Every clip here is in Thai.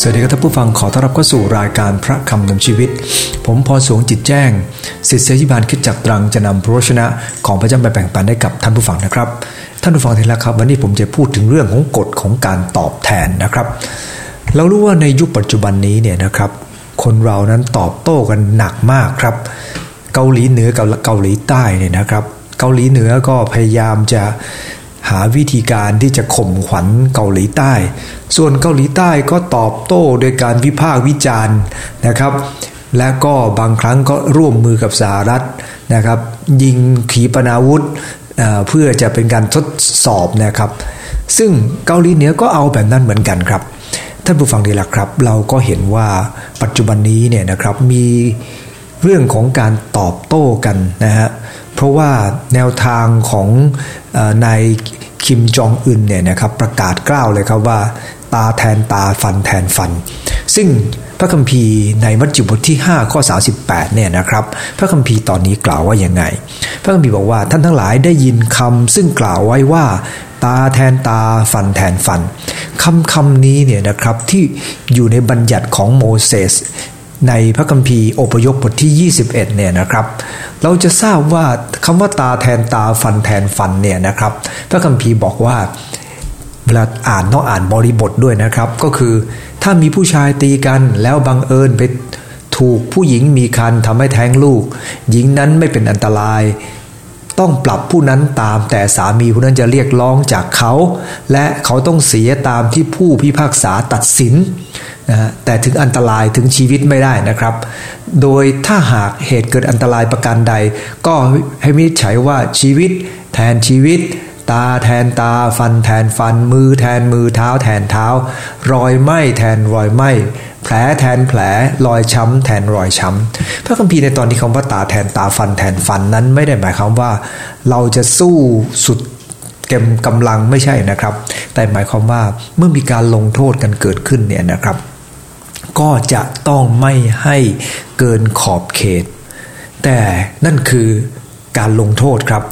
สวัสดีครับท่านผู้ฟังขอต้อนรับเข้าสู่รายการพระคำนำชีวิต ผมพรสวงจิตแจ้งศิษยาธิบาลคิดจักตรังจะนำพระวชนะของพระเจ้าไปแบ่งปันให้กับท่านผู้ฟังนะครับ ท่านผู้ฟังทีละครับ วันนี้ผมจะพูดถึงเรื่องของกฎของการตอบแทนนะครับ เรารู้ว่าในยุคปัจจุบันนี้เนี่ยนะครับ คนเรานั้นตอบโต้กันหนักมากครับ เกาหลีเหนือกับเกาหลีใต้เนี่ยนะครับ เกาหลีเหนือก็พยายามจะ หาวิธีการที่จะข่มขวัญเกาหลีใต้ ส่วนเกาหลีใต้ก็ตอบโต้โดยการวิพากษ์วิจารณ์นะครับ และก็บางครั้งก็ร่วมมือกับสหรัฐนะครับ ยิงขีปนาวุธเพื่อจะเป็นการทดสอบนะครับ ซึ่งเกาหลีเหนือก็เอาแบบนั้นเหมือนกันครับ ท่านผู้ฟังดีละครับ เราก็เห็นว่าปัจจุบันนี้เนี่ยนะครับมีเรื่องของการตอบโต้กันนะฮะ เพราะว่าแนวทางของนายคิมจองอึนเนี่ยนะครับประกาศกล้าวเลยครับว่าตาแทนตาฟันแทนฟัน ซึ่งพระคัมภีร์ในมัทธิวบทที่ 5 ข้อ 38เนี่ยนะครับพระคัมภีร์ตอนนี้กล่าวว่าอย่างไง พระคัมภีร์บอกว่าท่านทั้งหลายได้ยินคำซึ่งกล่าวไว้ว่า ตาแทนตาฟันแทนฟันคำคำนี้เนี่ยนะครับที่อยู่ในบัญญัติของโมเสสในพระคัมภีร์อพยพบทที่ 21เนี่ยนะครับ เราจะทราบว่าคำว่าตาแทนตาฟันแทนฟันเนี่ยนะครับพระคัมภีร์บอกว่าเวลาอ่านต้องอ่านบริบทด้วยนะครับ ก็คือถ้ามีผู้ชายตีกันแล้วบังเอิญไปถูกผู้หญิงมีคันทำให้แท้งลูก หญิงนั้นไม่เป็นอันตราย ต้องปรับผู้นั้นตามแต่สามีผู้นั้นจะเรียกร้องจากเขา และเขาต้องเสียตามที่ผู้พิพากษาตัดสินนะแต่ถึงอันตรายถึงชีวิตไม่ได้นะครับ โดยถ้าหากเหตุเกิดอันตรายประการใด ก็ให้มิจฉัยว่าชีวิต แทนชีวิต ตาแทนตาฟันแทนฟัน มือแทนมือเท้า แทนเท้า รอยไหมแทนรอยไหม แผลแทนแผลรอยช้ำแทนรอยช้ำพระคัมภีร์ในตอนที่คำว่าตาแทนตาฟันแทนฟันนั้นไม่ได้หมายความว่า เราจะสู้สุดเต็มกำลังไม่ใช่นะครับ แต่หมายความว่าเมื่อมีการลงโทษกันเกิดขึ้นเนี่ยนะครับ ก็จะต้องไม่ให้เกินขอบเขต แต่นั่นคือการลงโทษครับ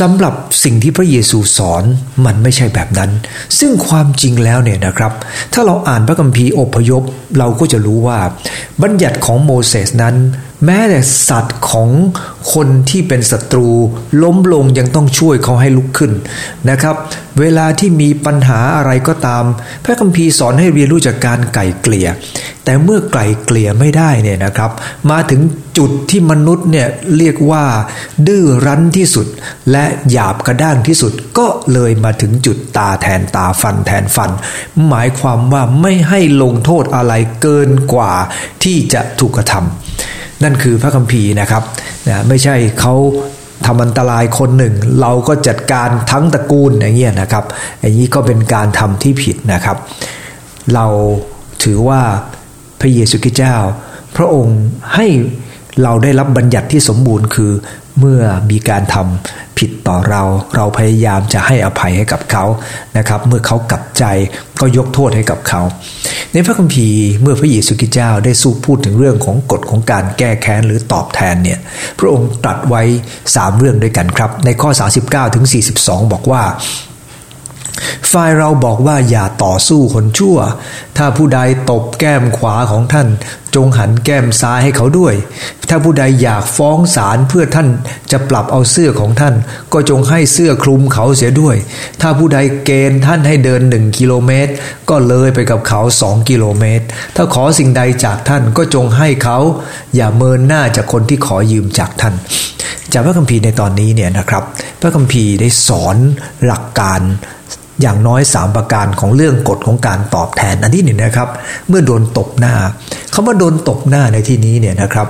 สำหรับสิ่งที่พระเยซูสอนมันไม่ใช่แบบนั้น ซึ่งความจริงแล้วเนี่ยนะครับ ถ้าเราอ่านพระคัมภีร์อพยพ เราก็จะรู้ว่า บัญญัติของโมเสสนั้น แม้แต่สัตว์ของคนที่เป็นศัตรู ล้มลงยังต้องช่วยเขาให้ลุกขึ้นนะครับ เวลาที่มีปัญหาอะไรก็ตาม พระคัมภีร์สอนให้เรียนรู้จากการไก่เกลี่ย แต่เมื่อไก่เกลี่ยไม่ได้เนี่ยนะครับ มาถึงจุดที่มนุษย์เนี่ยเรียกว่าดื้อรั้นที่สุด และหยาบกระด้างที่สุดก็เลยมาถึงจุดตาแทนตาฟันแทนฟัน หมายความว่าไม่ให้ลงโทษอะไรเกินกว่าที่จะถูกกระทำ นั่นคือพระคัมภีร์นะครับนะไม่ใช่เขาทำอันตรายคนหนึ่ง เราก็จัดการทั้งตระกูลอย่างเงี้ยนะครับอย่างนี้ก็เป็นการทำที่ผิดนะครับ เราถือว่าพระเยซูคริสต์เจ้า พระองค์ให้เราได้รับบัญญัติที่สมบูรณ์คือ เมื่อมีการทำผิดต่อเรา เราพยายามจะให้อภัยให้กับเขานะครับ เมื่อเขากลับใจก็ยกโทษให้กับเขา ในพระคัมภีร์เมื่อพระเยซูคริสต์เจ้าได้สู้พูดถึงเรื่องของกฎของการแก้แค้นหรือตอบแทนเนี่ยพระองค์ตรัสไว้ 3 เรื่องด้วยกันครับ ในข้อ 39ถึง42 บอกว่า ฝ่ายเราบอกว่าอย่าต่อสู้คนชั่ว ถ้าผู้ใดตบแก้มขวาของท่าน จงหันแก้มซ้ายให้เขาด้วย ถ้าผู้ใดอยากฟ้องศาลเพื่อท่านจะปรับเอาเสื้อของท่าน ก็จงให้เสื้อคลุมเขาเสียด้วย ถ้าผู้ใดเกณฑ์ท่านให้เดินหนึ่งกิโลเมตร ก็เลยไปกับเขาสองกิโลเมตร ถ้าขอสิ่งใดจากท่านก็จงให้เขา อย่าเมินหน้าจากคนที่ขอยืมจากท่านจากพระคัมภีร์ในตอนนี้เนี่ยนะครับ พระคัมภีร์ได้สอนหลักการ อย่างน้อยสามประการของเรื่องกฎของการตอบแทนอันที่หนึ่งนะครับ เมื่อโดนตบหน้าคาว่าโดนตบหน้าในที่นี้เนี่ยนะครับ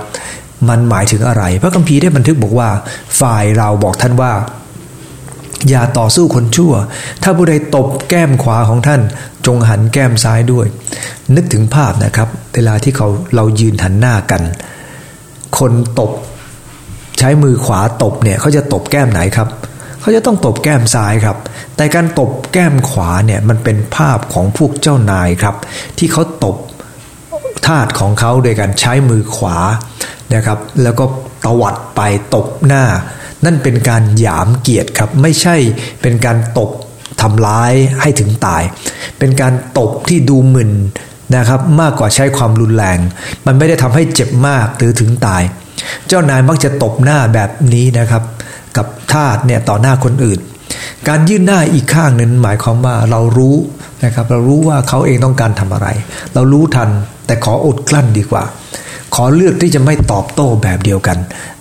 มันหมายถึงอะไร พระคัมภีร์ได้บันทึกบอกว่า ฝ่ายเราบอกท่านว่า อย่าต่อสู้คนชั่ว ถ้าผู้ใดตบแก้มขวาของท่าน จงหันแก้มซ้ายด้วย นึกถึงภาพนะครับ เวลาที่เขาเรายืนหันหน้ากัน คนตบ ใช้มือขวาตบเนี่ยเขาจะตบแก้มไหนครับ เขาจะต้องตบแก้มซ้ายครับ แต่การตบแก้มขวาเนี่ยมันเป็นภาพของพวกเจ้านายครับ ที่เขาตบทาสของเขาโดยการใช้มือขวานะครับ แล้วก็ตวัดไปตบหน้า นั่นเป็นการหยามเกียรติครับ ไม่ใช่เป็นการตบทำร้ายให้ถึงตาย เป็นการตบที่ดูหมิ่นนะครับ มากกว่าใช้ความรุนแรง มันไม่ได้ทำให้เจ็บมากหรือถึงตาย เจ้านายมักจะตบหน้าแบบนี้นะครับ กับทาสเนี่ยต่อหน้าคนอื่น การยื่นหน้าอีกข้างนึงหมายความว่าเรารู้นะครับเรารู้ว่าเขาเองต้องการทำอะไร เรารู้ทันแต่ขออดกลั้นดีกว่า ขอเลือกที่จะไม่ตอบโต้แบบเดียวกัน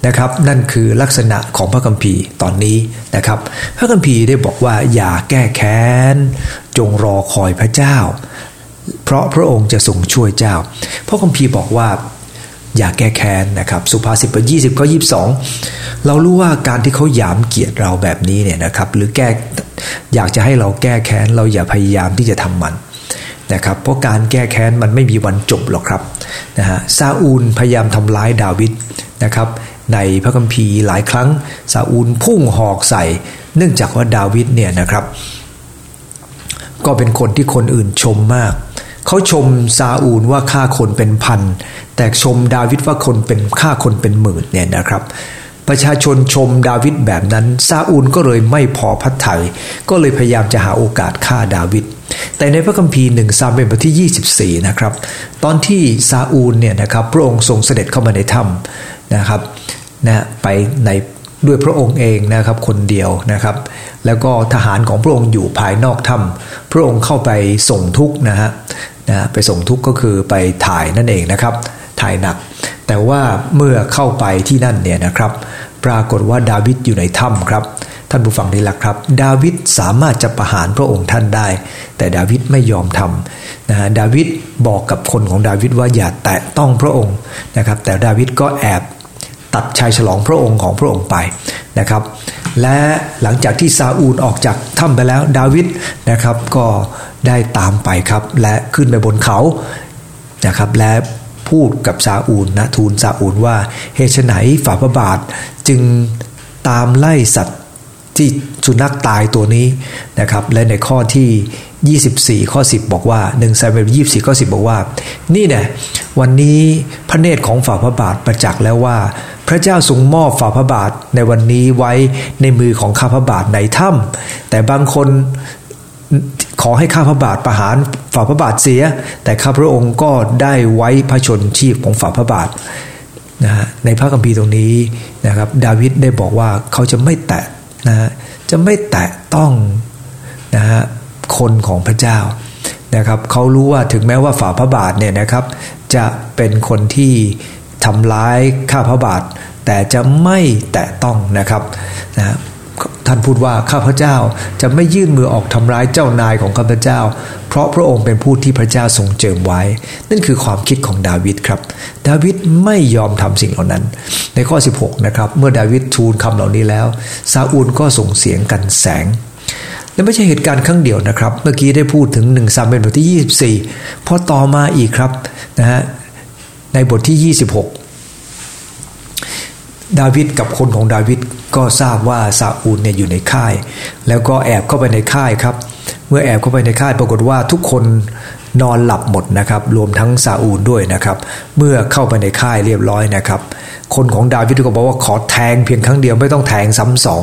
นะครับ นั่นคือลักษณะของพระคัมภีร์ตอนนี้นะครับ พระคัมภีร์ได้บอกว่าอย่าแก้แค้น จงรอคอยพระเจ้า เพราะพระองค์จะทรงช่วยเจ้า พระคัมภีร์บอกว่า อย่าแก้แค้นนะครับ สุภาษิตบทยี่สิบก็ยี่สิบสองเรารู้ว่าการที่เขาหยามเกียดเราแบบนี้เนี่ยนะครับ หรือแก้อยากจะให้เราแก้แค้น เราอย่าพยายามที่จะทำมันนะครับ เพราะการแก้แค้นมันไม่มีวันจบหรอกครับนะฮะซาอูลพยายามทำร้ายดาวิดนะครับ ในพระคัมภีร์หลายครั้งซาอูลพุ่งหอกใส่ เนื่องจากว่าดาวิดเนี่ยนะครับ ก็เป็นคนที่คนอื่นชมมาก เขาชมซาอูลว่าฆ่าคนเป็นพัน แต่ชมดาวิดว่าคนเป็นฆ่าคนเป็นหมื่นเนี่ยนะครับ ประชาชนชมดาวิดแบบนั้นซาอูลก็เลยไม่พอพัดไทยก็เลยพยายามจะหาโอกาสฆ่าดาวิดแต่ในพระคัมภีร์หนึ่งซาเมนบทที่ 24 นะครับ ตอนที่ซาอูลเนี่ยนะครับพระองค์ทรงเสด็จเข้ามาในถ้ำนะครับนะไปในด้วยพระองค์เองนะครับคนเดียวนะครับ แล้วก็ทหารของพระองค์อยู่ภายนอกถ้ำพระองค์เข้าไปส่งทุกนะฮะ นะไปส่งทุกก็คือไปถ่ายนั่นเองนะครับ ถ่ายหนัก แต่ว่าเมื่อเข้าไปที่นั่นเนี่ยนะครับ ปรากฏว่าดาวิดอยู่ในถ้ำครับ ท่านผู้ฟังนี่แหละครับ ดาวิดสามารถจะประหารพระองค์ท่านได้ แต่ดาวิดไม่ยอมทำนะฮะดาวิดบอกกับคนของดาวิดว่าอย่าแตะต้องพระองค์นะครับ แต่ดาวิดก็แอบตัดชัยฉลองพระองค์ของพระองค์ไปนะครับ และหลังจากที่ซาอูลออกจากถ้ำไปแล้วดาวิดนะครับก็ ได้ตามไปครับ และขึ้นไปบนเขานะครับ และพูดกับซาอูลนะทูลซาอูลว่าเหตุไหนฝ่าพระบาทจึงตามไล่สัตว์ที่สุนัขตายตัวนี้นะครับ และในข้อที่ 24 ข้อ 10 บอกว่า1ซาเอล24 ข้อ 10 บอกว่า นี่เนี่ยวันนี้พระเนตรของฝ่าพระบาทประจักษ์แล้วว่า พระเจ้าทรงมอบฝ่าพระบาทในวันนี้ไว้ในมือของข้าพระบาทในถ้ำแต่บางคน ขอให้ข้าพระบาทประหารฝ่าพระบาทเสีย แต่ข้าพระองค์ก็ได้ไว้พระชนชีพของฝ่าพระบาทนะฮะในพระคัมภีร์ตรงนี้นะครับดาวิดได้บอกว่าเขาจะไม่แตะนะจะไม่แตะต้องนะฮะคนของพระเจ้านะครับเขารู้ว่าถึงแม้ว่าฝ่าพระบาทเนี่ยนะครับจะเป็นคนที่ทำร้ายข้าพระบาท แต่จะไม่แตะต้องนะครับนะ ท่านพูดว่าข้าพเจ้าจะไม่ยื่นมือออกทำร้ายเจ้านายของข้าพเจ้า เพราะพระองค์เป็นผู้ที่พระเจ้าทรงเจิมไว้ นั่นคือความคิดของดาวิดครับ ดาวิดไม่ยอมทำสิ่งเหล่านั้น ในข้อ 16 นะครับ เมื่อดาวิดทูลคำเหล่านี้แล้วซาอูลก็ส่งเสียงกันแสงและไม่ใช่เหตุการณ์ครั้งเดียวนะครับ เมื่อกี้ได้พูดถึงหนึ่งซามูเอลบทที่ 24 พอต่อมาอีกครับนะฮะในบทที่ 26 ดาวิดกับคนของดาวิดก็ทราบว่าซาอูลเนี่ยอยู่ในค่าย แล้วก็แอบเข้าไปในค่ายครับ เมื่อแอบเข้าไปในค่ายปรากฏว่าทุกคนนอนหลับหมดนะครับ รวมทั้งซาอูลด้วยนะครับ เมื่อเข้าไปในค่ายเรียบร้อยนะครับ คนของดาวิดก็บอกว่าขอแทงเพียงครั้งเดียวไม่ต้องแทงซ้ำสอง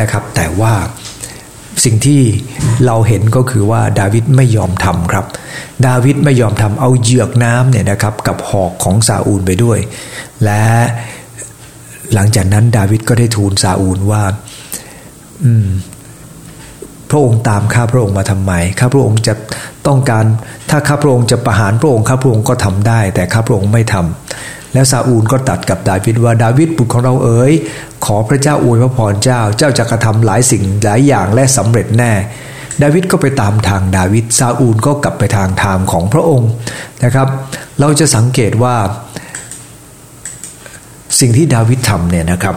นะครับ แต่ว่าสิ่งที่เราเห็นก็คือว่าดาวิดไม่ยอมทำครับ ดาวิดไม่ยอมทำเอาเหยือกน้ำเนี่ยนะครับ กับหอกของซาอูลไปด้วย และ หลังจากนั้นดาวิดก็ได้ทูลซาอูลว่า อืม พระองค์ตามข้าพระองค์มาทำไมข้าพระองค์จะต้องการ ถ้าข้าพระองค์จะประหารพระองค์ข้าพระองค์ก็ทำได้ แต่ข้าพระองค์ไม่ทำแล้วซาอูลก็ตัดกับดาวิดว่าดาวิดบุตรของเราเอ๋ยขอพระเจ้าอวยพระพรเจ้า เจ้าจะกระทำหลายสิ่งหลายอย่างและสำเร็จแน่ดาวิดก็ไปตามทางดาวิดซาอูลก็กลับไปทางทางของพระองค์นะครับ เราจะสังเกตว่า สิ่งที่ดาวิดทำเนี่ยนะครับ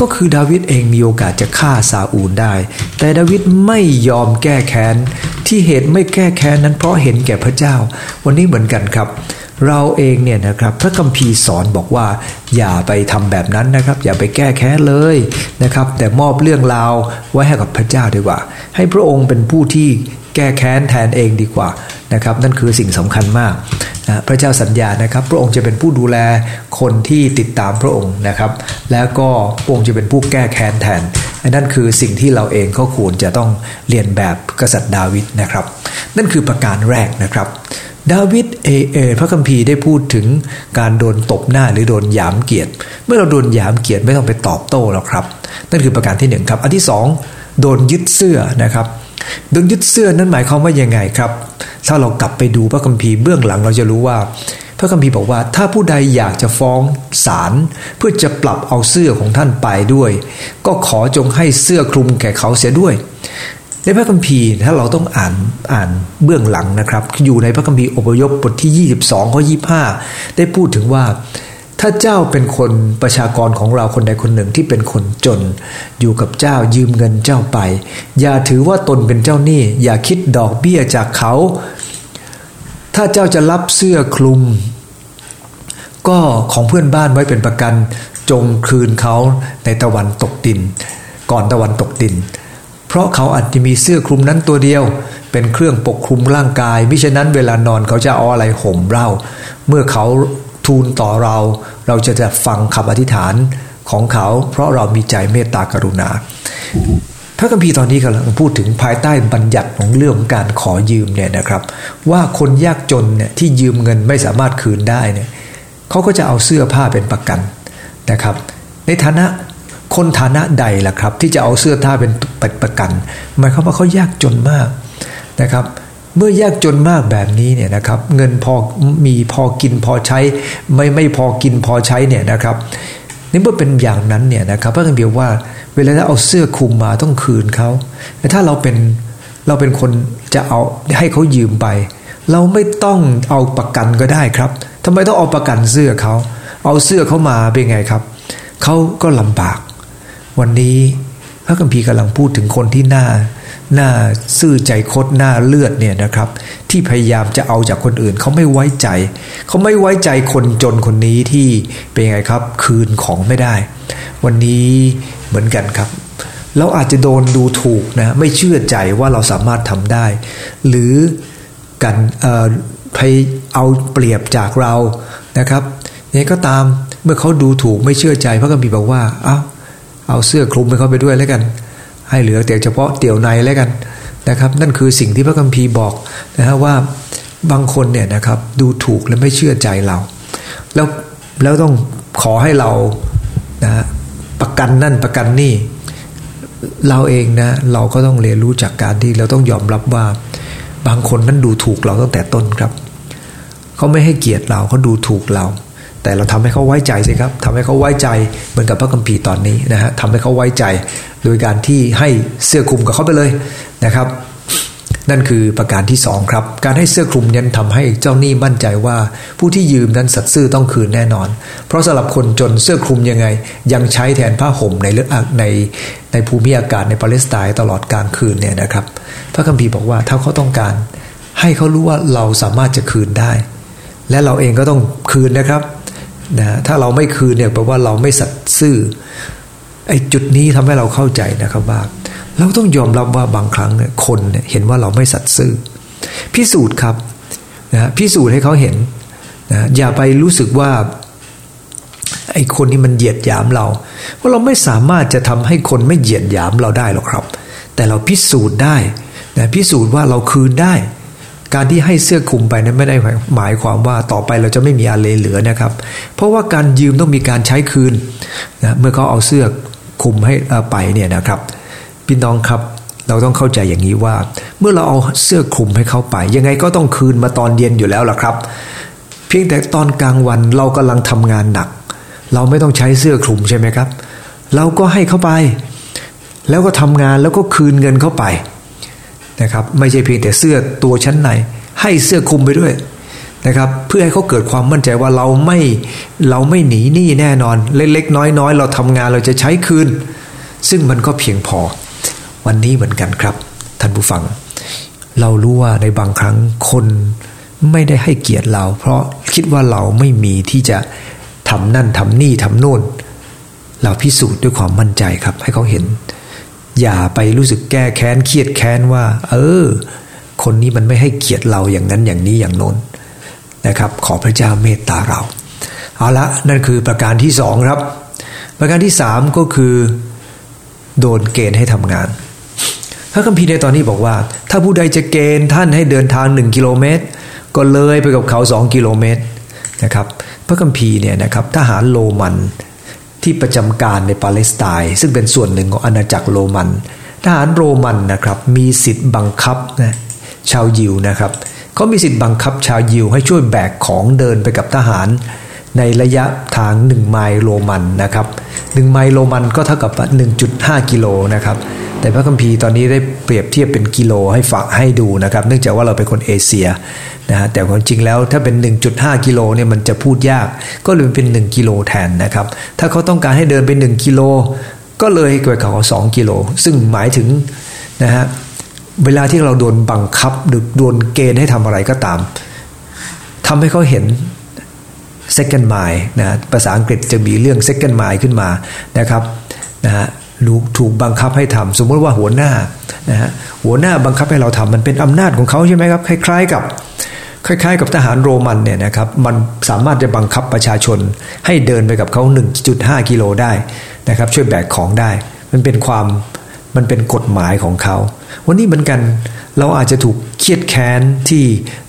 ก็คือดาวิดเองมีโอกาสจะฆ่าซาอูลได้ แต่ดาวิดไม่ยอมแก้แค้น ที่เหตุไม่แก้แค้นนั้นเพราะเห็นแก่พระเจ้า วันนี้เหมือนกันครับเราเองเนี่ยนะครับพระคัมภีร์สอนบอกว่า อย่าไปทำแบบนั้นนะครับ อย่าไปแก้แค้นเลยนะครับ แต่มอบเรื่องราวไว้ให้กับพระเจ้าดีกว่า ให้พระองค์เป็นผู้ที่แก้แค้นแทนเองดีกว่านะครับ นั่นคือสิ่งสำคัญมาก นะพระเจ้าสัญญานะครับ พระองค์จะเป็นผู้ดูแลคนที่ติดตามพระองค์นะครับ แล้วก็พระองค์จะเป็นผู้แก้แค้นแทนนั่นคือสิ่งที่เราเองก็ควรจะต้องเรียนแบบกษัตริย์ดาวิดนะครับ นั่นคือประการแรกนะครับ ดาวิดเอเอพระคัมภีร์ได้พูดถึงการโดนตบหน้าหรือโดนหยามเกียรติ เมื่อเราโดนหยามเกียรติไม่ต้องไปตอบโต้หรอกครับ นั่นคือประการที่หนึ่งครับอันที่สองโดนยึดเสื้อนะครับ โดนยึดเสื้อนั้นหมายความว่ายังไงครับ ถ้าเรากลับไปดูพระคัมภีร์เบื้องหลังเราจะรู้ว่า พระคัมภีร์บอกว่า ถ้าผู้ใดอยากจะฟ้องศาลเพื่อจะปรับเอาเสื้อของท่านไปด้วย ก็ขอจงให้เสื้อคลุมแก่เขาเสียด้วยในพระคัมภีร์ถ้าเราต้องอ่านอ่านเบื้องหลังนะครับ อยู่ในพระคัมภีร์อพยพบทที่ 22ข้อ25 ได้พูดถึงว่า ถ้าเจ้าเป็นคนประชากรของเราคนใดคนหนึ่งที่เป็นคนจน อยู่กับเจ้ายืมเงินเจ้าไป อย่าถือว่าตนเป็นเจ้าหนี้ อย่าคิดดอกเบี้ยจากเขา ถ้าเจ้าจะรับเสื้อคลุม ก็ของเพื่อนบ้านไว้เป็นประกัน จงคืนเขาในตะวันตกดิน ก่อนตะวันตกดิน เพราะเขาอาจจะมีเสื้อคลุมนั้นตัวเดียว เป็นเครื่องปกคลุมร่างกายมิฉะนั้นเวลานอนเขาจะเอาอะไรห่มเราเมื่อเขา ทูลต่อเรา เราจะจะฟังคำอธิษฐานของเขา เพราะเรามีใจเมตตากรุณา พระคัมภีร์ตอนนี้กำลังพูดถึงภายใต้บัญญัติของเรื่องของการขอยืมเนี่ยนะครับ ว่าคนยากจนเนี่ยที่ยืมเงินไม่สามารถคืนได้เนี่ยเขาก็จะเอาเสื้อผ้าเป็นประกันนะครับ ในฐานะคนฐานะใดล่ะครับ ที่จะเอาเสื้อท่าเป็นประกันหมายความว่าเขายากจนมากนะครับ เมื่อยากจนมากแบบนี้เนี่ยนะครับเงินพอมีพอกินพอใช้ ไม่ไม่พอกินพอใช้เนี่ยนะครับนี่เมื่อเป็นอย่างนั้นเนี่ยนะครับพระคัมภีร์ว่า เวลาเอาเสื้อคลุมมาต้องคืนเขาแต่ถ้าเราเป็นเราเป็นคนจะเอาให้เขายืมไป เราไม่ต้องเอาประกันก็ได้ครับทำไมต้องเอาประกันเสื้อเขา เอาเสื้อเขามาเป็นไงครับเขาก็ลำบาก วันนี้พระคัมภีร์กำลังพูดถึงคนที่หน้า หน้าซื่อใจคดหน้าเลือดเนี่ยนะครับ ที่พยายามจะเอาจากคนอื่นเขาไม่ไว้ใจ เขาไม่ไว้ใจคนจนคนนี้ที่เป็นไงครับ คืนของไม่ได้ วันนี้เหมือนกันครับ เราอาจจะโดนดูถูกนะไม่เชื่อใจว่าเราสามารถทำได้ หรือกันพยเอาเปรียบจากเรานะครับนี่ก็ตามเมื่อเขาดูถูกไม่เชื่อใจพระคัมภีร์บอกว่าเอาเอาเสื้อคลุมไปเขาไปด้วยแล้วกัน ให้เหลือแต่เฉพาะเตี่ยวในแล้วกันนะครับ นั่นคือสิ่งที่พระคัมภีร์บอกนะฮะว่าบางคนเนี่ยนะครับดูถูกและไม่เชื่อใจเรา แล้วแล้วต้องขอให้เรานะประกันนั่นประกันนี่ เราเองนะเราก็ต้องเรียนรู้จากการที่เราต้องยอมรับว่า บางคนนั้นดูถูกเราตั้งแต่ต้นครับเขาไม่ให้เกียรติเราเขาดูถูกเรา แต่เราทำให้เขาไว้ใจสิครับทำให้เขาไว้ใจเหมือนกับพระคัมภีร์ตอนนี้นะฮะทำให้เขาไว้ใจ โดยการที่ให้เสื้อคลุมกับเขาไปเลยนะครับ นั่นคือประการที่สองครับ การให้เสื้อคลุมนั้นทำให้เจ้าหนี้มั่นใจว่า ผู้ที่ยืมนั้นสัตย์ซื่อต้องคืนแน่นอน เพราะสำหรับคนจนเสื้อคลุมยังไง ยังใช้แทนผ้าห่มในเลือดในในภูมิอากาศในปาเลสไตน์ตลอดกลางคืนเนี่ยนะครับ พระคัมภีร์บอกว่าถ้าเขาต้องการ ให้เขารู้ว่าเราสามารถจะคืนได้ และเราเองก็ต้องคืนนะครับ นะถ้าเราไม่คืนเนี่ยแปลว่าเราไม่สัตย์ซื่อไอ้จุดนี้ทำให้เราเข้าใจนะครับว่า เราต้องยอมรับว่าบางครั้งเนี่ยคนเนี่ยเห็นว่าเราไม่สัตย์ซื่อ พิสูจน์ครับนะพิสูจน์ให้เขาเห็นนะอย่าไปรู้สึกว่าไอ้คนนี้มันเหยียดหยามเรา เพราะเราไม่สามารถจะทำให้คนไม่เหยียดหยามเราได้หรอกครับ แต่เราพิสูจน์ได้นะพิสูจน์ว่าเราคืนได้ การที่ให้เสื้อคลุมไปนั้นไม่ได้หมายความว่าต่อไปเราจะไม่มีอะไรเหลือนะครับ เพราะว่าการยืมต้องมีการใช้คืนนะเมื่อเขาเอาเสื้อคลุมให้ไปเนี่ยนะครับพี่น้องครับเราต้องเข้าใจอย่างนี้ว่า เมื่อเราเอาเสื้อคลุมให้เขาไป ยังไงก็ต้องคืนมาตอนเย็นอยู่แล้วล่ะครับ เพียงแต่ตอนกลางวันเรากำลังทำงานหนัก เราไม่ต้องใช้เสื้อคลุมใช่ไหมครับ เราก็ให้เขาไป แล้วก็ทำงานแล้วก็คืนเงินเข้าไป นะครับไม่ใช่เพียงแต่เสื้อตัวชั้นใน ให้เสื้อคลุมไปด้วยนะครับเพื่อให้เขาเกิดความมั่นใจว่าเราไม่เราไม่หนีหนี้แน่นอน เล็กๆน้อยๆ เราทำงานเราจะใช้คืน ซึ่งมันก็เพียงพอ วันนี้เหมือนกันครับ ท่านผู้ฟัง เรารู้ว่าในบางครั้งคนไม่ได้ให้เกียรติเรา เพราะคิดว่าเราไม่มีที่จะทำนั่นทำนี่ทำโน่น เราพิสูจน์ด้วยความมั่นใจครับ ให้เขาเห็น อย่าไปรู้สึกแก้แค้นเครียดแค้นว่า เออ คนนี้มันไม่ให้เกียรติเราอย่างนั้นอย่างนี้อย่างโน้นนะครับ ขอพระเจ้าเมตตาเรา เอาละนั่นคือประการที่สองครับ ประการที่สามก็คือ โดนเกณฑ์ให้ทำงานพระคัมภีร์ในตอนนี้บอกว่า ถ้าผู้ใดจะเกณฑ์ท่านให้เดินทางหนึ่งกิโลเมตรก็เลยไปกับเขาสองกิโลเมตรนะครับ พระคัมภีร์เนี่ยนะครับทหารโรมัน ที่ประจำการในปาเลสไตน์ซึ่งเป็นส่วนหนึ่งของอาณาจักรโรมัน ทหารโรมันนะครับมีสิทธิ์บังคับนะชาวยิวนะครับเขามีสิทธิ์บังคับชาวยิวให้ช่วยแบกของเดินไปกับทหาร ในระยะทาง 1 ไมล์โรมันนะครับ1ไมล์โรมันก็เท่ากับ 1.5 กิโลนะครับแต่พระคัมภีร์ตอนนี้ได้เปรียบเทียบเป็นกิโลให้ฝากให้ดูนะครับ เนื่องจากว่าเราเป็นคนเอเชียนะฮะแต่ความจริงแล้วถ้าเป็น 1.5 กิโลเนี่ยมันจะพูดยาก ก็เลยเป็น 1 กิโลแทนนะครับ ถ้าเขาต้องการให้เดินไป 1 กิโล ก็เลยเกิดเขา2กิโล ซึ่งหมายถึงนะฮะเวลาที่เราโดนบังคับหรือโดนเกณฑ์ให้ทำอะไรก็ตามทำให้เขาเห็น second mile นะภาษาอังกฤษจะมีเรื่อง second mile ขึ้นมานะครับนะฮะถูกบังคับให้ทำสมมติว่าหัวหน้านะฮะหัวหน้าบังคับให้เราทำมันเป็นอำนาจของเขาใช่ไหมครับคล้าย ๆ กับคล้ายๆ กับทหารโรมันเนี่ยนะครับมันสามารถจะบังคับประชาชนให้เดินไปกับเขา 1.5 กิโลได้นะครับช่วยแบกของได้ มันเป็นความมันเป็นกฎหมายของเขา วันนี้เหมือนกันเราอาจจะถูกเครียดแค้นที่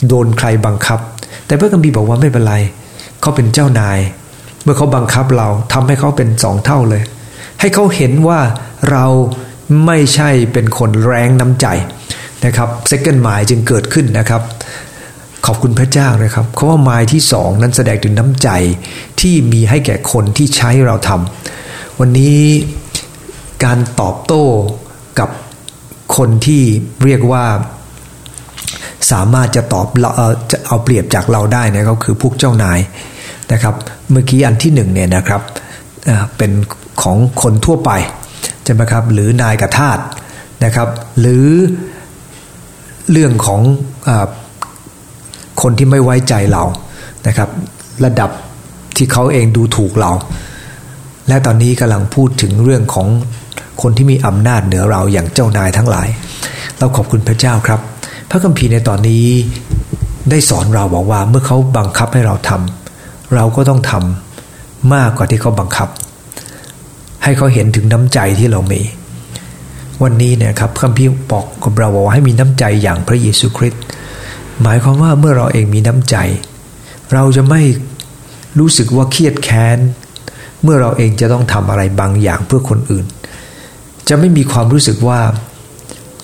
โดนใครบังคับ แต่พระคัมภีบอกว่าไม่เป็นไร เขาเป็นเจ้านาย เมื่อเขาบังคับเราทำให้เขาเป็นสองเท่าเลย ให้เขาเห็นว่าเราไม่ใช่เป็นคนแรงน้ำใจนะครับเซกันหมายจึงเกิดขึ้นนะครับ ขอบคุณพระเจ้านะครับเขาว่าหมายที่สองนั้นแสดงถึงน้ำใจที่มีให้แก่คนที่ใช้เราทำวันนี้การตอบโต้กับคนที่เรียกว่า สามารถจะตอบจะเอาเปรียบจากเราได้นะก็คือพวกเจ้านายนะครับ เมื่อกี้อันที่หนึ่งเนี่ยนะครับเป็นของคนทั่วไปใช่ไหมครับหรือนายกับทาสนะครับ หรือเรื่องของอคนที่ไม่ไว้ใจเรานะครับ ระดับที่เขาเองดูถูกเรา และตอนนี้กำลังพูดถึงเรื่องของคนที่มีอำนาจเหนือเราอย่างเจ้านายทั้งหลาย เราขอบคุณพระเจ้าครับ พระคัมภีร์ในตอนนี้ได้สอนเราบอกว่าเมื่อเขาบังคับให้เราทำเราก็ต้องทำมากกว่าที่เขาบังคับ ให้เขาเห็นถึงน้ำใจที่เรามี วันนี้เนี่ยครับคัมภีร์บอกกับเราบอกว่าให้มีน้ำใจอย่างพระเยซูคริสต์หมายความว่าเมื่อเราเองมีน้ำใจ เราจะไม่รู้สึกว่าเครียดแค้น เมื่อเราเองจะต้องทำอะไรบางอย่างเพื่อคนอื่น จะไม่มีความรู้สึกว่า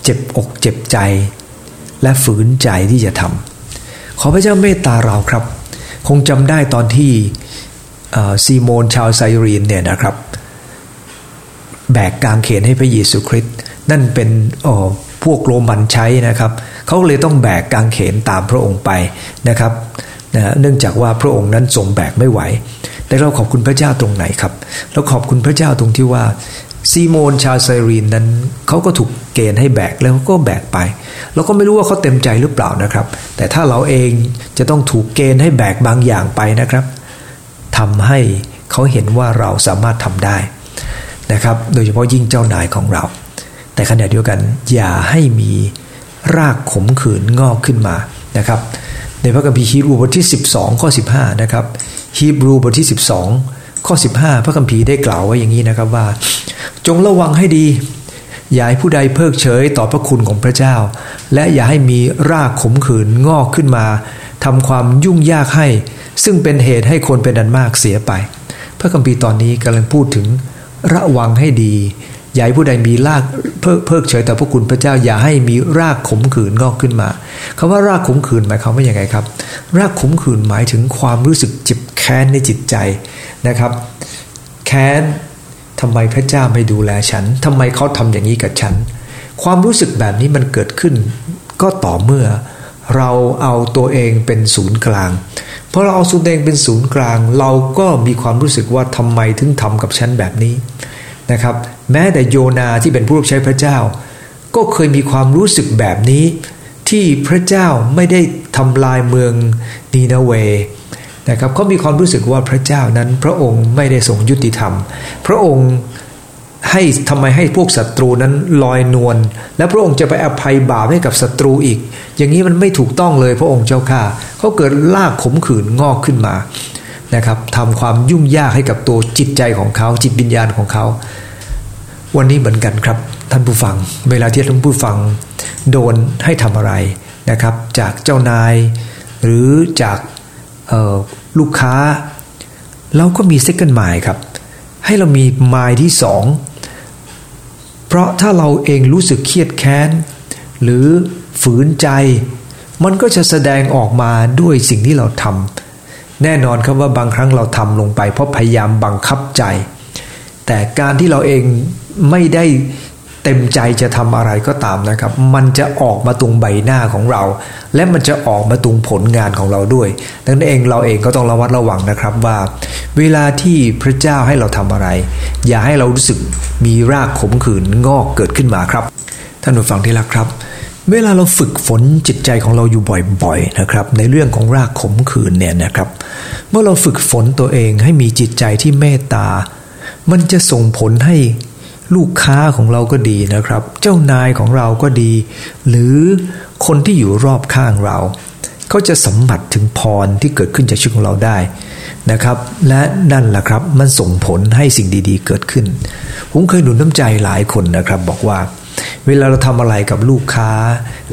เจ็บอกเจ็บใจ และฝืนใจที่จะทำขอพระเจ้าเมตตาเราครับ คงจำได้ตอนที่ซีโมนชาวไซรีนเนี่ยนะครับ แบกกางเขนให้พระเยซูคริสต์นั่นเป็นพวกโรมันใช้นะครับ เขาเลยต้องแบกกางเขนตามพระองค์ไปนะครับนะเนื่องจากว่าพระองค์นั้นทรงแบกไม่ไหว แต่เราขอบคุณพระเจ้าตรงไหนครับ เราขอบคุณพระเจ้าตรงที่ว่า ซีโมนชาวไซรีนนั้นเขาก็ถูกเกณฑ์ให้แบกแล้วก็แบกไป เราก็ไม่รู้ว่าเขาเต็มใจหรือเปล่านะครับ แต่ถ้าเราเองจะต้องถูกเกณฑ์ให้แบกบางอย่างไปนะครับทำให้เขาเห็นว่าเราสามารถทำได้นะครับ โดยเฉพาะยิ่งเจ้านายของเรา แต่ขณะเดียวกันอย่าให้มีรากขมขื่นงอกขึ้นมานะครับ ในพระคัมภีร์ฮีบรูบทที่ 12 ข้อ 15 นะครับฮีบรูบทที่ 12 ข้อ 15 พระคัมภีร์ได้กล่าวไว้อย่างนี้นะครับว่า จงระวังให้ดี อย่าให้ผู้ใดเพิกเฉยต่อพระคุณของพระเจ้า และอย่าให้มีรากขมขื่นงอกขึ้นมาทำความยุ่งยากให้ ซึ่งเป็นเหตุให้คนเป็นอันมากเสียไป พระคัมภีร์ตอนนี้กำลังพูดถึงระวังให้ดี อย่าให้ผู้ใดมีรากเพิกเฉยต่อพระคุณพระเจ้า อย่าให้มีรากขมขื่นงอกขึ้นมาคำว่ารากขมขื่นหมายความว่าอย่างไงครับ รากขมขื่นหมายถึงความรู้สึกเจ็บ ค้นในจิตใจนะครับ แค้นทำไมพระเจ้าไม่ดูแลฉันทำไมเขาทำอย่างนี้กับฉัน ความรู้สึกแบบนี้มันเกิดขึ้น ก็ต่อเมื่อเราเอาตัวเองเป็นศูนย์กลางเพราะเราเอาตัวเองเป็นศูนย์กลาง เราก็มีความรู้สึกว่าทำไมถึงทำกับฉันแบบนี้นะครับ แม้แต่โยนาที่เป็นผู้รับใช้พระเจ้า ก็เคยมีความรู้สึกแบบนี้ ที่พระเจ้าไม่ได้ทำลายเมืองนีนาเว นะครับเขามีความรู้สึกว่าพระเจ้านั้น พระองค์ไม่ได้ทรงยุติธรรม พระองค์ให้ทำไมให้พวกศัตรูนั้นลอยนวลและพระองค์จะไปอภัยบาปให้กับศัตรูอีก อย่างนี้มันไม่ถูกต้องเลยพระองค์เจ้าข้าเขาเกิดลากขมขื่นงอกขึ้นมานะครับทำความยุ่งยากให้กับตัวจิตใจของเขาจิตวิญญาณของเขา วันนี้เหมือนกันครับท่านผู้ฟัง เวลาที่ท่านผู้ฟังโดนให้ทำอะไรนะครับ จากเจ้านาย หรือจาก ลูกค้า เราก็มี second mind ครับ ให้เรามี mind ที่สองเพราะถ้าเราเองรู้สึกเครียดแค้น หรือฝืนใจ มันก็จะแสดงออกมาด้วยสิ่งที่เราทำแน่นอนครับว่าบางครั้งเราทำลงไป เพราะพยายามบังคับใจ แต่การที่เราเองไม่ได้ เต็มใจจะทำอะไรก็ตามนะครับ มันจะออกมาตรงใบหน้าของเรา และมันจะออกมาตรงผลงานของเราด้วย ดังนั้นเองเราเองก็ต้องระวัดระวังนะครับว่า เวลาที่พระเจ้าให้เราทำอะไร อย่าให้เรารู้สึกมีรากขมขื่นงอกเกิดขึ้นมาครับท่านผู้ฟังที่รักครับ เวลาเราฝึกฝนจิตใจของเราอยู่บ่อยๆนะครับ ในเรื่องของรากขมขื่นเนี่ยนะครับ เมื่อเราฝึกฝนตัวเองให้มีจิตใจที่เมตตา มันจะส่งผลให้ ลูกค้าของเราก็ดีนะครับ เจ้านายของเราก็ดี หรือคนที่อยู่รอบข้างเรา เขาจะสัมผัสถึงพรที่เกิดขึ้นจากชีวิตของเราได้นะครับ และนั่นแหละครับมันส่งผลให้สิ่งดีๆ เกิดขึ้น ผมเคยหนุนน้ำใจหลายคนนะครับ บอกว่า เวลาเราทำอะไรกับลูกค้า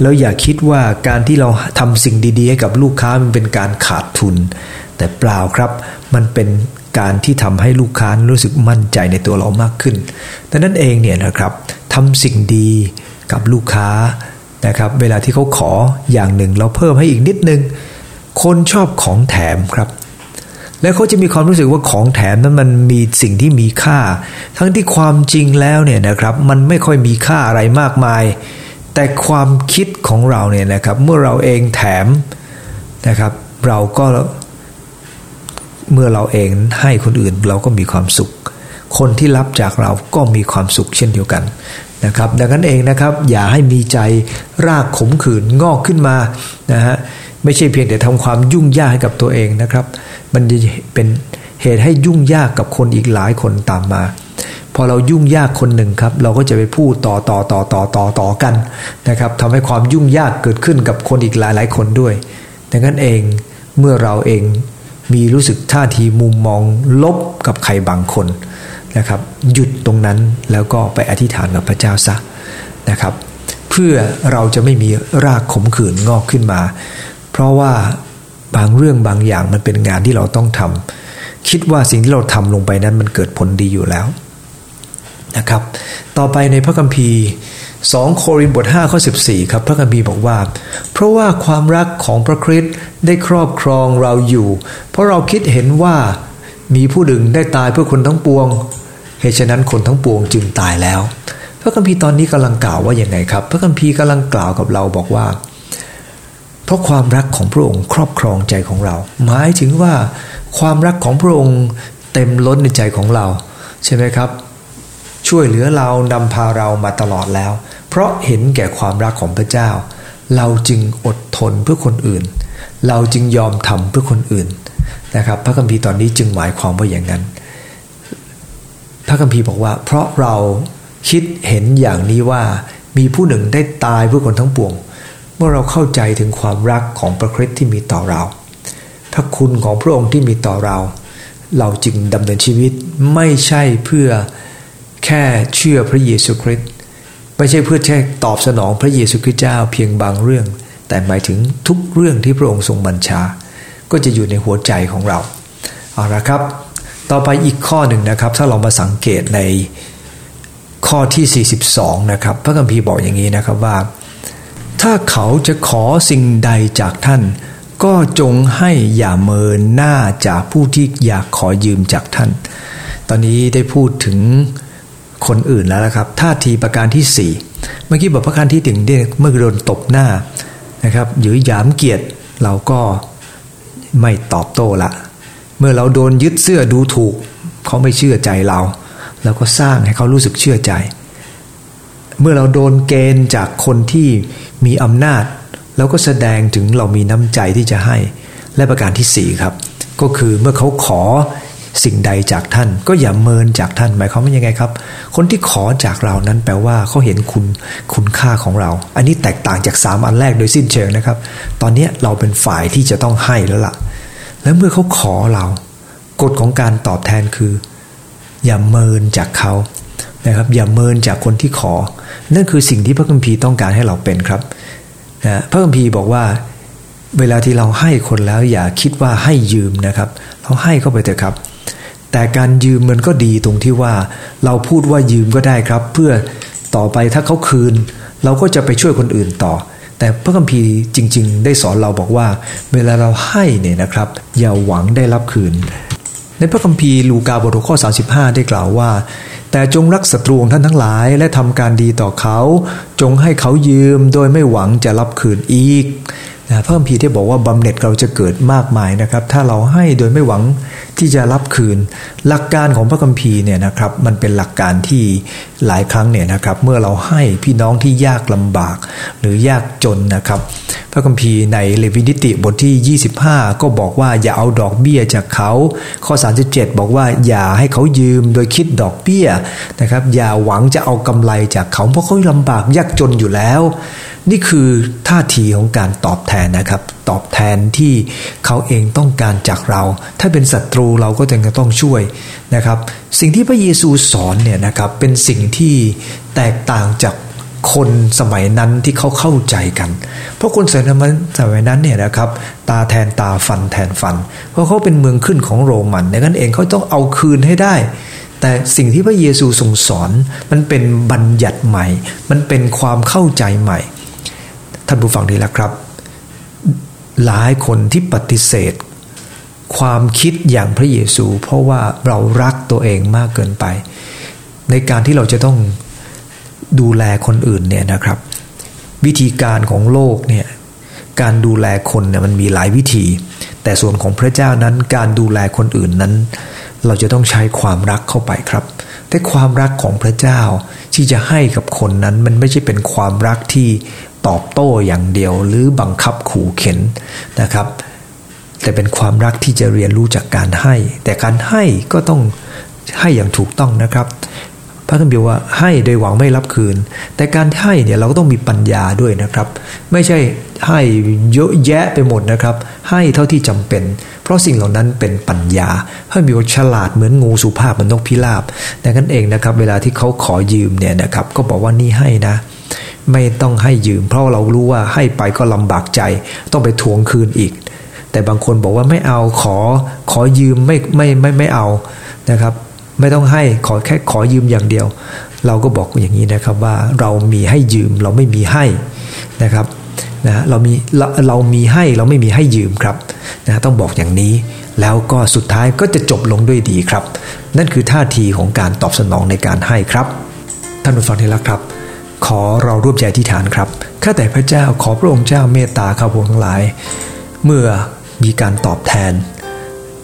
แล้วอย่าคิดว่าการที่เราทำสิ่งดีๆ ให้กับลูกค้ามันเป็นการขาดทุน แต่เปล่าครับ มันเป็น การที่ทำให้ลูกค้ารู้สึกมั่นใจในตัวเรามากขึ้นดังนั้นเองเนี่ยนะครับทำสิ่งดีกับลูกค้านะครับ เวลาที่เขาขออย่างหนึ่ง เราเพิ่มให้อีกนิดนึง คนชอบของแถมครับ แล้วเขาจะมีความรู้สึกว่าของแถมนั้นมันมีสิ่งที่มีค่า ทั้งที่ความจริงแล้วเนี่ยนะครับมันไม่ค่อยมีค่าอะไรมากมาย แต่ความคิดของเราเนี่ยนะครับเมื่อเราเองแถมนะครับ เราก็ เมื่อเราเองให้คนอื่นเราก็มีความสุข คนที่รับจากเราก็มีความสุขเช่นเดียวกันนะครับ ดังนั้นเองนะครับอย่าให้มีใจรากขมขื่นงอกขึ้นมานะฮะไม่ใช่เพียงแต่ทำความยุ่งยากให้กับตัวเองนะครับ มันจะเป็นเหตุให้ยุ่งยากกับคนอีกหลายคนตามมา พอเรายุ่งยากคนหนึ่งครับ เราก็จะไปพูดต่อต่อต่อต่อต่อต่อกันนะครับทำให้ความยุ่งยากเกิดขึ้นกับคนอีกหลายหลายคนด้วยดังนั้นเองเมื่อเราเอง มีรู้สึกท่าทีมุมมองลบกับใครบางคนนะครับ หยุดตรงนั้นแล้วก็ไปอธิษฐานกับพระเจ้าซะนะครับ เพื่อเราจะไม่มีรากขมขื่นงอกขึ้นมา เพราะว่าบางเรื่องบางอย่างมันเป็นงานที่เราต้องทำคิดว่าสิ่งที่เราทำลงไปนั้นมันเกิดผลดีอยู่แล้วนะครับ ต่อไปในพระคัมภีร์ 2 โครินธ์บท5ข้อ14 ครับพระคัมภีร์บอกว่า เพราะว่าความรักของพระคริสต์ได้ครอบครองเราอยู่ เพราะเราคิดเห็นว่ามีผู้ดึงได้ตายเพื่อคนทั้งปวง เหตุฉะนั้นคนทั้งปวงจึงตายแล้ว พระคัมภีร์ตอนนี้กำลังกล่าวว่าอย่างไงครับ พระคัมภีร์กำลังกล่าวกับเราบอกว่า เพราะความรักของพระองค์ครอบครองใจของเรา หมายถึงว่าความรักของพระองค์เต็มล้นในใจของเราใช่ไหมครับ ช่วยเหลือเรานำพาเรามาตลอดแล้ว เพราะเห็นแก่ความรักของพระเจ้า เราจึงอดทนเพื่อคนอื่น เราจึงยอมทำเพื่อคนอื่นนะครับ พระคัมภีร์ตอนนี้จึงหมายความว่าอย่างนั้น พระคัมภีร์บอกว่า เพราะเราคิดเห็นอย่างนี้ว่ามีผู้หนึ่งได้ตายเพื่อคนทั้งปวง เมื่อเราเข้าใจถึงความรักของพระคริสต์ที่มีต่อเรา พระคุณของพระองค์ที่มีต่อเรา เราจึงดำเนินชีวิตไม่ใช่เพื่อ แค่เชื่อพระเยซูคริสต์ไม่ใช่เพื่อแค่ตอบสนองพระเยซูคริสต์เจ้าเพียงบางเรื่อง แต่หมายถึงทุกเรื่องที่พระองค์ทรงบัญชา ก็จะอยู่ในหัวใจของเราเอาละครับ ต่อไปอีกข้อหนึ่งนะครับ ถ้าเรามาสังเกตในข้อที่ 42 นะครับ พระคัมภีร์บอกอย่างนี้นะครับว่า ถ้าเขาจะขอสิ่งใดจากท่าน ก็จงให้อย่าเมินหน้าจากผู้ที่อยากขอยืมจากท่าน ตอนนี้ได้พูดถึง คนอื่นแล้วนะครับท่าทีประการที่สี่เมื่อกี้บอกประการที่ถึงเนี่ยเมื่อโดนตบหน้านะครับหรือหยามเกียรติเราก็ไม่ตอบโต้ละ เมื่อเราโดนยึดเสื้อดูถูก เขาไม่เชื่อใจเราเราก็สร้างให้เขารู้สึกเชื่อใจ เมื่อเราโดนเกณฑ์จากคนที่มีอำนาจเราก็แสดงถึงเรามีน้ำใจที่จะให้ และประการที่สี่ครับ ก็คือเมื่อเขาขอ สิ่งใดจากท่านก็อย่าเมินจากท่านหมายความว่ายังไงครับ คนที่ขอจากเรานั้นแปลว่าเขาเห็นคุณคุณค่าของเรา อันนี้แตกต่างจากสามอันแรกโดยสิ้นเชิงนะครับ ตอนนี้เราเป็นฝ่ายที่จะต้องให้แล้วล่ะ แล้วเมื่อเขาขอเรากฎของการตอบแทนคือ อย่าเมินจากเขานะครับ อย่าเมินจากคนที่ขอ นั่นคือสิ่งที่พระคัมภีร์ต้องการให้เราเป็นครับนะพระคัมภีร์บอกว่าเวลาที่เราให้คนแล้วอย่าคิดว่าให้ยืมนะครับ เราให้เข้าไปเถอะครับ แต่การยืมมันก็ดีตรงที่ว่า เราพูดว่ายืมก็ได้ครับ เพื่อต่อไปถ้าเขาคืน เราก็จะไปช่วยคนอื่นต่อ แต่พระคัมภีร์จริง ๆ ได้สอนเราบอกว่า เวลาเราให้เนี่ยนะครับ อย่าหวังได้รับคืน ในพระคัมภีร์ลูกาบทข้อ 35 ได้กล่าวว่า แต่จงรักศัตรูของท่านทั้งหลายและทำการดีต่อเขา จงให้เขายืมโดยไม่หวังจะรับคืนอีก นะเพิ่มพีที่บอกว่าบำเหน็จเราจะเกิดมากมายนะครับ ถ้าเราให้โดยไม่หวังที่จะรับคืน หลักการของพระคัมภีร์เนี่ยนะครับมันเป็นหลักการที่หลายครั้งเนี่ยนะครับ เมื่อเราให้พี่น้องที่ยากลำบาก หรือยากจนนะครับ พระคัมภีร์ในเลวินิติบทที่ 25 ก็บอกว่าอย่าเอาดอกเบี้ยจากเขา ข้อ 37 บอกว่าอย่าให้เขายืมโดยคิดดอกเบี้ยนะครับ อย่าหวังจะเอากำไรจากเขาเพราะเขาลำบากยากจนอยู่แล้ว นี่คือท่าทีของการตอบแทนนะครับ ตอบแทนที่เขาเองต้องการจากเรา ถ้าเป็นศัตรูเราก็จะต้องช่วยนะครับ สิ่งที่พระเยซูสอนเนี่ยนะครับเป็นสิ่งที่แตกต่างจากคนสมัยนั้นที่เขาเข้าใจกัน เพราะคนสมัยนั้นสมัยนั้นเนี่ยนะครับตาแทนตาฟันแทนฟัน เพราะเขาเป็นเมืองขึ้นของโรมันดังนั้นเองเขาต้องเอาคืนให้ได้ แต่สิ่งที่พระเยซูทรงสอนมันเป็นบัญญัติใหม่ มันเป็นความเข้าใจใหม่ ท่านผู้ฟังดีแล้วครับ หลายคนที่ปฏิเสธ ความคิดอย่างพระเยซู เพราะว่าเรารักตัวเองมากเกินไป ในการที่เราจะต้องดูแลคนอื่นเนี่ยนะครับ วิธีการของโลกเนี่ยการดูแลคนเนี่ยมันมีหลายวิธี แต่ส่วนของพระเจ้านั้นการดูแลคนอื่นนั้น เราจะต้องใช้ความรักเข้าไปครับ แต่ความรักของพระเจ้าที่จะให้กับคนนั้นมันไม่ใช่เป็นความรักที่ ตอบโต้อย่างเดียวหรือบังคับขู่เข็นนะครับ แต่เป็นความรักที่จะเรียนรู้จากการให้ แต่การให้ก็ต้องให้อย่างถูกต้องนะครับ พระคัมภีร์ว่าให้โดยหวังไม่รับคืน แต่การให้เนี่ยเราก็ต้องมีปัญญาด้วยนะครับ ไม่ใช่ให้เยอะแยะไปหมดนะครับ ให้เท่าที่จำเป็น เพราะสิ่งเหล่านั้นเป็นปัญญาให้มีฉลาดเหมือนงูสุภาพเหมือนนกพิราบดังนั้นเองนะครับ เวลาที่เขาขอยืมเนี่ยนะครับ ก็บอกว่านี่ให้นะ ไม่ต้องให้ยืม เพราะเรารู้ว่าให้ไปก็ลำบากใจ ต้องไปทวงคืนอีก แต่บางคนบอกว่าไม่เอาขอขอยืมไม่ไม่ไม่ไม่เอานะครับ ไม่ต้องให้ขอแค่ขอยืมอย่างเดียว เราก็บอกอย่างนี้นะครับว่าเรามีให้ยืมเราไม่มีให้นะครับนะเรามีเราเรามีให้เราไม่มีให้ยืมครับนะต้องบอกอย่างนี้ แล้วก็สุดท้ายก็จะจบลงด้วยดีครับ นั่นคือท่าทีของการตอบสนองในการให้ครับ ท่านผู้ฟังที่รักครับ ขอเราร่วมใจที่ฐานครับข้าแต่พระเจ้าขอพระองค์เจ้าเมตตาข้าพงทั้งหลาย เมื่อมีการตอบแทน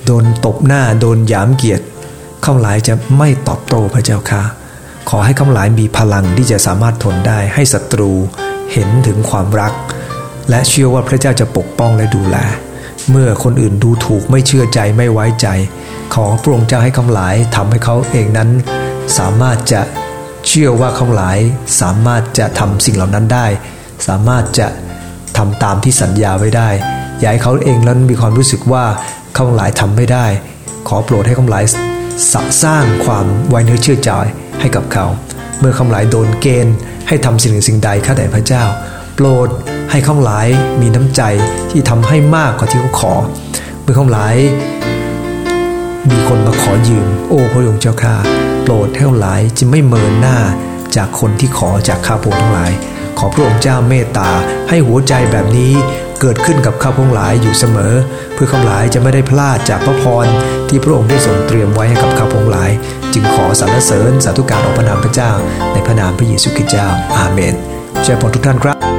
โดนตบหน้าโดนยามเกียรติข้าหลายจะไม่ตอบโต้พระเจ้าค่ะ ขอให้ข้าหลายมีพลังที่จะสามารถทนได้ให้ศัตรูเห็นถึงความรัก และเชื่อว่าพระเจ้าจะปกป้องและดูแล เมื่อคนอื่นดูถูกไม่เชื่อใจไม่ไว้ใจ ขอพระองค์เจ้าให้ข้าหลายทำให้เขาเองนั้น สามารถจะ เชื่อว่าเขาหลายสามารถจะทำสิ่งเหล่านั้นได้ สามารถจะทำตามที่สัญญาไว้ได้อย่าให้เขาเองนั้นมีความรู้สึกว่าเขาหลายทำไม่ได้ ขอโปรดให้เขาหลายสสร้างความไว้เนื้อเชื่อใจให้กับเขา เมื่อเขาหลายโดนเกณฑ์ ให้ทำสิ่งหนึ่งสิ่งใดข้าแต่พระเจ้า โปรดให้เขาหลายมีน้ำใจที่ทำให้มากกว่าที่เขาขอ เมื่อเขาหลายมีคนมาขอยืม โอ้พระองค์เจ้าข้า ปรดให้หลายจะไม่เมินหน้าจากคนที่ขอจากข้าพงทั้งหลาย ขอพระองค์เจ้าเมตตาให้หัวใจแบบนี้เกิดขึ้นกับข้าพงหลายอยู่เสมอ เพื่อข้าหลายจะไม่ได้พลาดจากพระพรที่พระองค์ได้ทรงเตรียมไว้ให้กับข้าพงหลาย จึงขอสรรเสริญสาธุการองพระนามพระเจ้า ในพระนามพระเยซูคริสต์เจ้าอาเมนเจ้าพรทุกท่านครับ